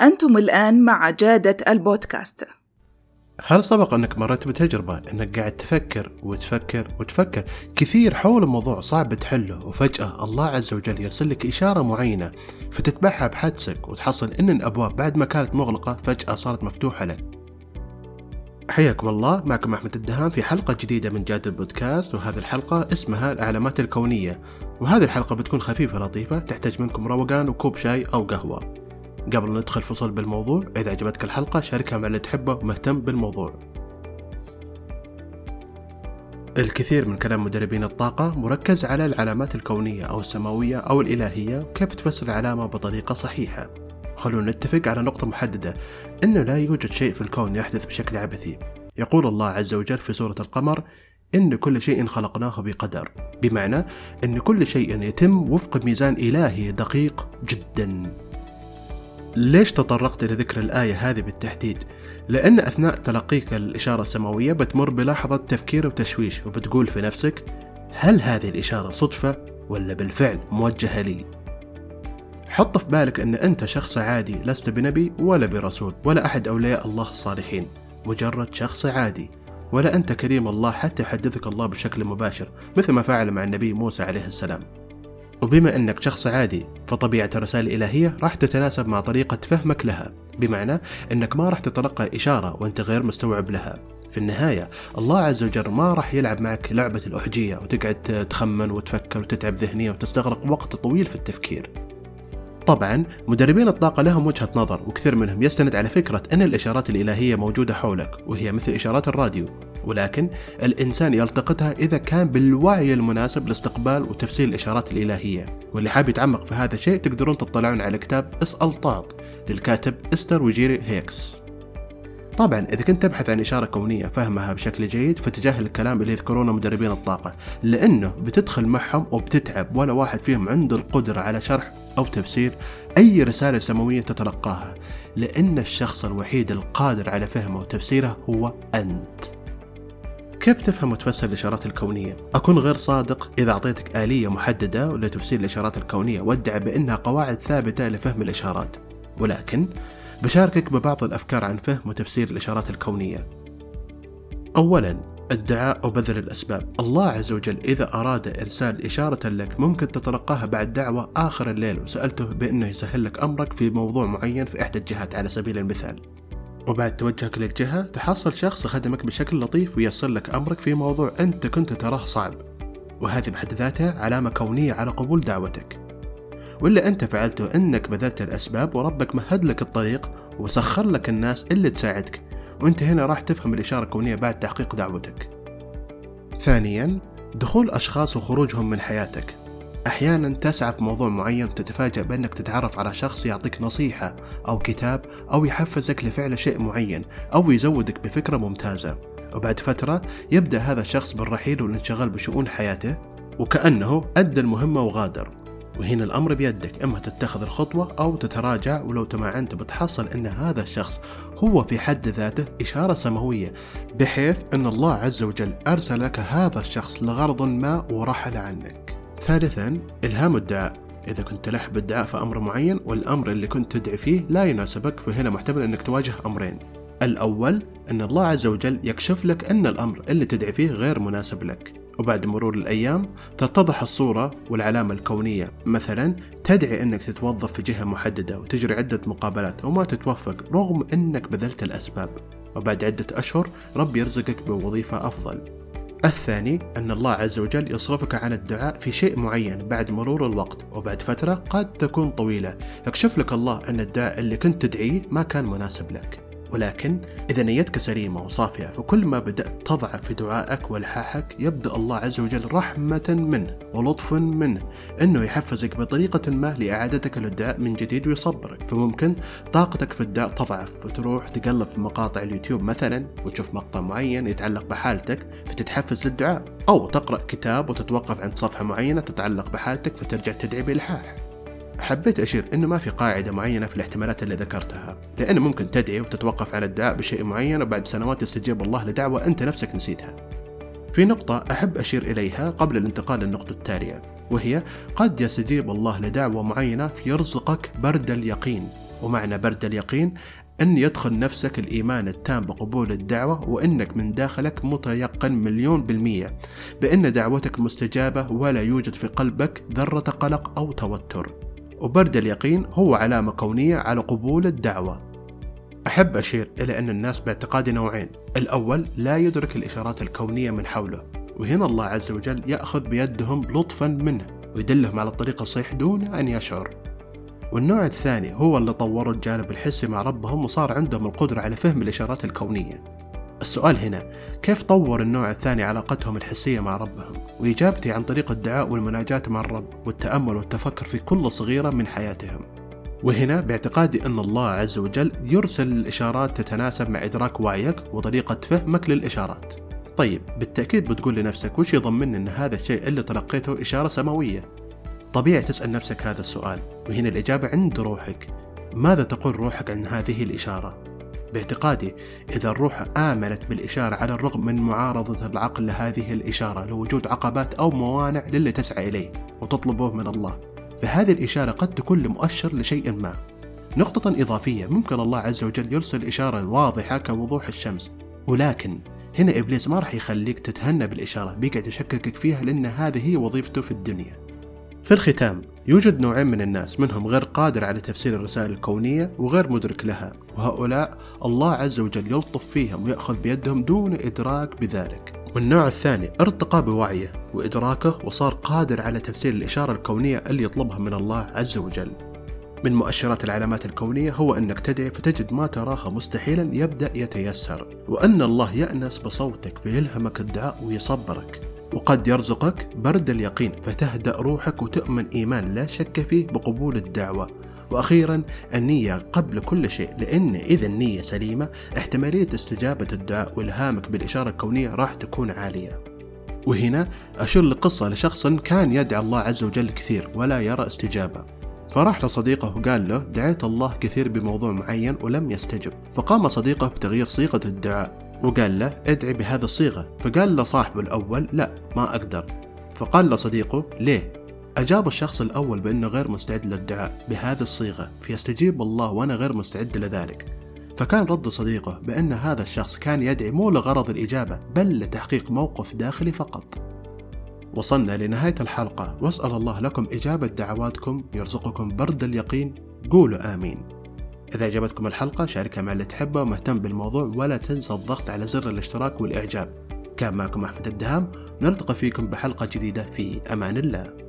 أنتم الآن مع جادة البودكاست. هل سبق أنك مريت بتجربة أنك قاعد تفكر وتفكر وتفكر كثير حول موضوع صعب تحله وفجأة الله عز وجل يرسل لك إشارة معينة فتتبعها بحدسك وتحصل أن الأبواب بعد ما كانت مغلقة فجأة صارت مفتوحة لك. حياكم الله معكم أحمد الدهان في حلقة جديدة من جاد البودكاست وهذه الحلقة اسمها العلامات الكونية. وهذه الحلقة بتكون خفيفة لطيفة تحتاج منكم روقان وكوب شاي أو قهوة. قبل ندخل فصل بالموضوع إذا عجبتك الحلقة شاركها مع اللي تحبه ومهتم بالموضوع. الكثير من كلام مدربين الطاقة مركز على العلامات الكونية أو السماوية أو الإلهية وكيف تفسر العلامة بطريقة صحيحة. خلونا نتفق على نقطة محددة أنه لا يوجد شيء في الكون يحدث بشكل عبثي. يقول الله عز وجل في سورة القمر إن كل شيء خلقناه بقدر. بمعنى أن كل شيء يتم وفق ميزان إلهي دقيق جدا. ليش تطرقت إلى ذكر الآية هذه بالتحديد؟ لأن أثناء تلقيك الإشارة السماوية بتمر بلحظة تفكير وتشويش وبتقول في نفسك هل هذه الإشارة صدفة ولا بالفعل موجهة لي؟ حط في بالك أن أنت شخص عادي لست بنبي ولا برسول ولا أحد أولياء الله الصالحين مجرد شخص عادي ولا أنت كريم الله حتى يحدثك الله بشكل مباشر مثل ما فعل مع النبي موسى عليه السلام وبما أنك شخص عادي فطبيعة الرسائل الإلهية راح تتناسب مع طريقة فهمك لها. بمعنى أنك ما راح تتلقى إشارة وأنت غير مستوعب لها. في النهاية الله عز وجل ما راح يلعب معك لعبة الأحجية وتقعد تخمن وتفكر وتتعب ذهنيا وتستغرق وقت طويل في التفكير. طبعا مدربين الطاقة لهم وجهة نظر وكثير منهم يستند على فكرة أن الإشارات الإلهية موجودة حولك وهي مثل إشارات الراديو. ولكن الإنسان يلتقطها إذا كان بالوعي المناسب لاستقبال وتفسير الإشارات الإلهية. واللي حاب يتعمق في هذا الشيء تقدرون تطلعون على كتاب اسأل طاط للكاتب إستر وجيري هيكس. طبعا إذا كنت تبحث عن إشارة كونية فهمها بشكل جيد فتجاهل الكلام اللي يذكرونه مدربين الطاقة. لأنه بتدخل معهم وبتتعب ولا واحد فيهم عنده القدرة على شرح أو تفسير أي رسالة سماوية تتلقاها. لأن الشخص الوحيد القادر على فهمه وتفسيره هو أنت. كيف تفهم وتفسر الإشارات الكونية؟ أكون غير صادق. إذا أعطيتك آلية محددة لتفسير الإشارات الكونية وادعي بأنها قواعد ثابتة لفهم الإشارات. ولكن بشاركك ببعض الأفكار عن فهم وتفسير الإشارات الكونية. أولا الدعاء أو بذل الأسباب. الله عز وجل إذا أراد إرسال إشارة لك ممكن تتلقاها بعد دعوة آخر الليل وسألته بأنه يسهل لك أمرك في موضوع معين في إحدى الجهات على سبيل المثال. وبعد توجهك للجهة تحصل شخص يخدمك بشكل لطيف ويصل لك أمرك في موضوع أنت كنت تراه صعب. وهذه بحد ذاتها علامة كونية على قبول دعوتك. واللي أنت فعلته أنك بذلت الأسباب وربك مهد لك الطريق وسخر لك الناس اللي تساعدك. وأنت هنا راح تفهم الإشارة الكونية بعد تحقيق دعوتك. ثانيا دخول أشخاص وخروجهم من حياتك. أحيانا تسعى في موضوع معين وتتفاجأ بأنك تتعرف على شخص يعطيك نصيحة أو كتاب أو يحفزك لفعل شيء معين أو يزودك بفكرة ممتازة. وبعد فترة يبدأ هذا الشخص بالرحيل والانشغال بشؤون حياته وكأنه أدى المهمة وغادر. وهنا الأمر بيدك إما تتخذ الخطوة أو تتراجع ولو تمعنت بتحصل أن هذا الشخص هو في حد ذاته إشارة سماوية بحيث أن الله عز وجل أرسل لك هذا الشخص لغرض ما ورحل عنك ثالثا إلهام الدعاء إذا كنت تلح بالدعاء في أمر معين والأمر اللي كنت تدعي فيه لا يناسبك فهنا محتمل أنك تواجه أمرين. الأول أن الله عز وجل يكشف لك أن الأمر اللي تدعي فيه غير مناسب لك. وبعد مرور الأيام تتضح الصورة والعلامة الكونية. مثلا تدعي أنك تتوظف في جهة محددة وتجري عدة مقابلات وما تتوفق رغم أنك بذلت الأسباب. وبعد عدة أشهر رب يرزقك بوظيفة أفضل. الثاني أن الله عز وجل يصرفك عن الدعاء في شيء معين بعد مرور الوقت وبعد فترة قد تكون طويلة. يكشف لك الله أن الدعاء اللي كنت تدعيه ما كان مناسب لك. ولكن إذا نيتك سليمة وصافية فكل ما بدأت تضعف في دعائك وألحاحك يبدأ الله عز وجل رحمة منه ولطف منه أنه يحفزك بطريقة ما لإعادتك للدعاء من جديد ويصبرك. فممكن طاقتك في الدعاء تضعف فتروح تقلب في مقاطع اليوتيوب مثلا وتشوف مقطع معين يتعلق بحالتك فتتحفز للدعاء. أو تقرأ كتاب وتتوقف عند صفحة معينة تتعلق بحالتك فترجع تدعي بإلحاح. حبيت أشير أنه ما في قاعدة معينة في الاحتمالات اللي ذكرتها لأنه ممكن تدعي وتتوقف على الدعاء بشيء معين وبعد سنوات تستجيب الله لدعوة أنت نفسك نسيتها. في نقطة أحب أشير إليها قبل الانتقال للنقطة التالية وهي قد يستجيب الله لدعوة معينة فيرزقك برد اليقين. ومعنى برد اليقين أن يدخل نفسك الإيمان التام بقبول الدعوة وأنك من داخلك متيقن مليون بالمية بأن دعوتك مستجابة ولا يوجد في قلبك ذرة قلق أو توتر. وبرد اليقين هو علامة كونية على قبول الدعوة. أحب أشير إلى أن الناس باعتقادي نوعين. الأول لا يدرك الإشارات الكونية من حوله وهنا الله عز وجل يأخذ بيدهم لطفا منه ويدلهم على الطريق الصحيح دون أن يشعر. والنوع الثاني هو اللي طوروا الجانب الحسي مع ربهم وصار عندهم القدرة على فهم الإشارات الكونية. السؤال هنا كيف طور النوع الثاني علاقتهم الحسية مع ربهم؟ وإجابتي عن طريق الدعاء والمناجاة مع الرب والتأمل والتفكر في كل صغيرة من حياتهم. وهنا باعتقادي أن الله عز وجل يرسل الإشارات تتناسب مع إدراك وعيك وطريقة فهمك للإشارات. طيب بالتأكيد بتقول لنفسك وش يضمن أن هذا الشيء اللي تلقيته إشارة سماوية؟ طبيعي تسأل نفسك هذا السؤال وهنا الإجابة عند روحك. ماذا تقول روحك عن هذه الإشارة؟ باعتقادي إذا الروح آمنت بالإشارة على الرغم من معارضة العقل لهذه الإشارة لوجود عقبات أو موانع للي تسعى إليه وتطلبه من الله. فهذه الإشارة قد تكون لمؤشر لشيء ما. نقطة إضافية ممكن الله عز وجل يرسل إشارة واضحة كوضوح الشمس. ولكن هنا إبليس ما راح يخليك تتهنى بالإشارة بيقعد يشككك فيها لأن هذه هي وظيفته في الدنيا. في الختام يوجد نوعين من الناس منهم غير قادر على تفسير الرسائل الكونية وغير مدرك لها وهؤلاء الله عز وجل يلطف فيهم ويأخذ بيدهم دون إدراك بذلك. والنوع الثاني ارتقى بوعيه وإدراكه وصار قادر على تفسير الإشارة الكونية اللي يطلبها من الله عز وجل. من مؤشرات العلامات الكونية هو أنك تدعي فتجد ما تراها مستحيلا يبدأ يتيسر وأن الله يأنس بصوتك فيلهمك الدعاء ويصبرك. وقد يرزقك برد اليقين فتهدأ روحك وتؤمن إيمان لا شك فيه بقبول الدعوة. وأخيرا النية قبل كل شيء لأن إذا النية سليمة احتمالية استجابة الدعاء وإلهامك بالإشارة الكونية راح تكون عالية. وهنا أشير لقصة لشخص كان يدعي الله عز وجل كثير ولا يرى استجابة. فراح لصديقه وقال له دعيت الله كثير بموضوع معين ولم يستجب. فقام صديقه بتغيير صيغة الدعاء. وقال له ادعي بهذه الصيغة. فقال له صاحبه الأول لا ما أقدر. فقال له صديقه ليه؟ أجاب الشخص الأول بأنه غير مستعد للدعاء بهذه الصيغة فيستجيب الله وأنا غير مستعد لذلك. فكان رد صديقه بأن هذا الشخص كان يدعي مو لغرض الإجابة بل لتحقيق موقف داخلي فقط. وصلنا لنهاية الحلقة. واسأل الله لكم إجابة دعواتكم يرزقكم برد اليقين. قولوا آمين. إذا عجبتكم الحلقة شاركها مع اللي تحبه ومهتم بالموضوع ولا تنسى الضغط على زر الاشتراك والإعجاب. كان معكم أحمد الدهام نلتقي فيكم بحلقة جديدة في أمان الله.